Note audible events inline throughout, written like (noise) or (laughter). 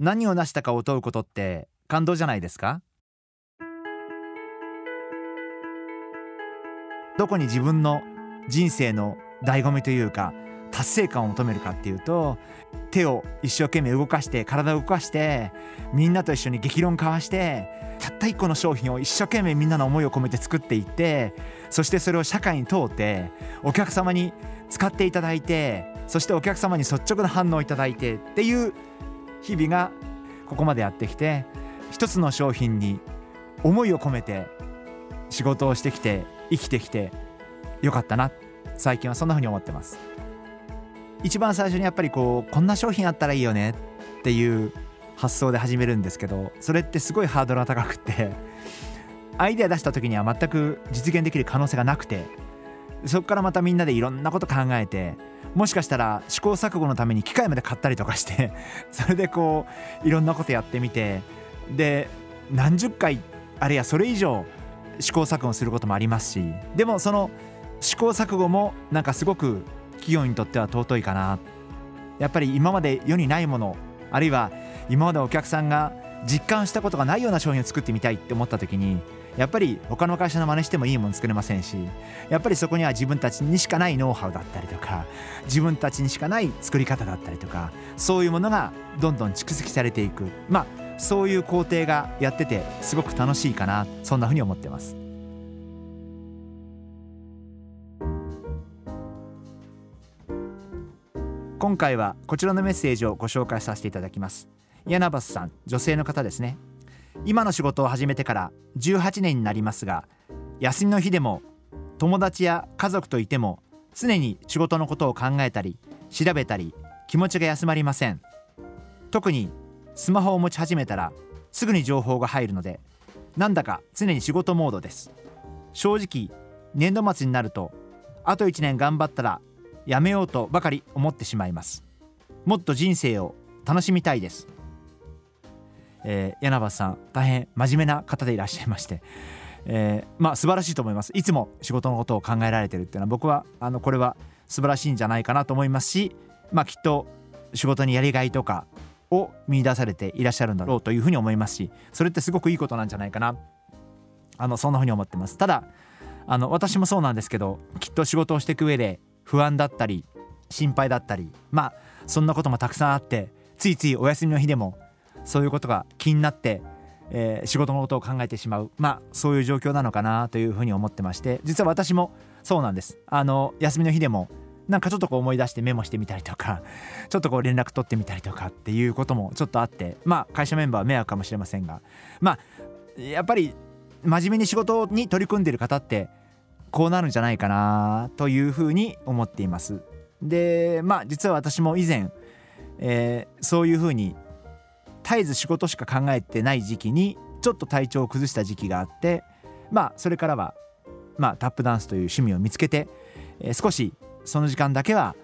何を成したかを問うことって感動じゃないですか？どこに自分の人生の醍醐味というか達成感を求めるかっていうと手を一生懸命動かして体を動かしてみんなと一緒に激論交わしてたった一個の商品を一生懸命みんなの思いを込めて作っていってそしてそれを社会に通ってお客様に使っていただいてそしてお客様に率直な反応をいただいてっていう日々がここまでやってきて一つの商品に思いを込めて仕事をしてきて生きてきてよかったな。最近はそんな風に思ってます。一番最初にやっぱりこうこんな商品あったらいいよね。っていう発想で始めるんですけどそれってすごいハードルが高くってアイデア出した時には全く実現できる可能性がなくてそこからまたみんなでいろんなこと考えてもしかしたら試行錯誤のために機械まで買ったりとかして (laughs) それでこういろんなことやってみてで何十回あるいはそれ以上試行錯誤することもありますしでもその試行錯誤もなんかすごく企業にとっては尊いかな。やっぱり今まで世にないものあるいは今までお客さんが実感したことがないような商品を作ってみたいって思った時にやっぱり他の会社の真似してもいいもの作れませんしやっぱりそこには自分たちにしかないノウハウだったりとか自分たちにしかない作り方だったりとかそういうものがどんどん蓄積されていく。まあそういう工程がやっててすごく楽しいかなそんなふうに思ってます。今回はこちらのメッセージをご紹介させていただきます。柳バスさん女性の方ですね。今の仕事を始めてから18年になりますが休みの日でも友達や家族といても常に仕事のことを考えたり調べたり気持ちが休まりません。特にスマホを持ち始めたらすぐに情報が入るのでなんだか常に仕事モードです。正直年度末になるとあと1年頑張ったらやめようとばかり思ってしまいます。もっと人生を楽しみたいです、えー、柳葉さん大変真面目な方でいらっしゃいまして、えー、まあ素晴らしいと思います。いつも仕事のことを考えられてるっていうのは僕はあのこれは素晴らしいんじゃないかなと思いますしまあきっと仕事にやりがいとかを見出されていらっしゃるんだろうというふうに思いますしそれってすごくいいことなんじゃないかな。あのそんなふうに思ってます。ただあの私もそうなんですけどきっと仕事をしていく上で不安だったり心配だったりまあそんなこともたくさんあってついついお休みの日でもそういうことが気になって、えー、仕事のことを考えてしまう。まあそういう状況なのかなというふうに思ってまして。実は私もそうなんです。あの休みの日でもなんかちょっとこう思い出してメモしてみたりとか (laughs) ちょっとこう連絡取ってみたりとかっていうこともちょっとあって。まあ会社メンバーは迷惑かもしれませんが。まあやっぱり真面目に仕事に取り組んでる方ってこうなるんじゃないかなというふうに思っています。でまあ実は私も以前、えー、そういうふうに絶えず仕事しか考えてない時期にちょっと体調を崩した時期があってまあそれからは、まあ、タップダンスという趣味を見つけて、えー、少しその時間だけは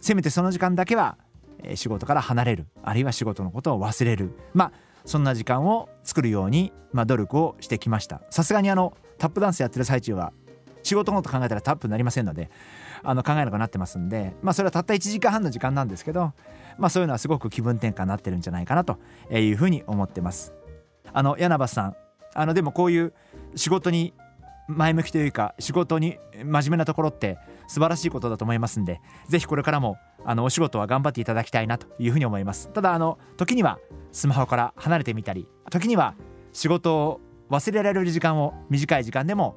せめてその時間だけは、え、仕事から離れるあるいは仕事のことを忘れるまあそんな時間を作るように、まあ、努力をしてきましたさすがにあのタップダンスやってる最中は仕事のこと考えたらタップになりませんのであの考えなくなってますんでまあそれはたった1時間半の時間なんですけどまあそういうのはすごく気分転換になってるんじゃないかなというふうに思ってます。あの柳橋さんあのでもこういう仕事に前向きというか仕事に真面目なところって素晴らしいことだと思いますんでぜひこれからもあのお仕事は頑張っていただきたいなというふうに思います。ただあの時にはスマホから離れてみたり時には仕事を忘れられる時間を短い時間でも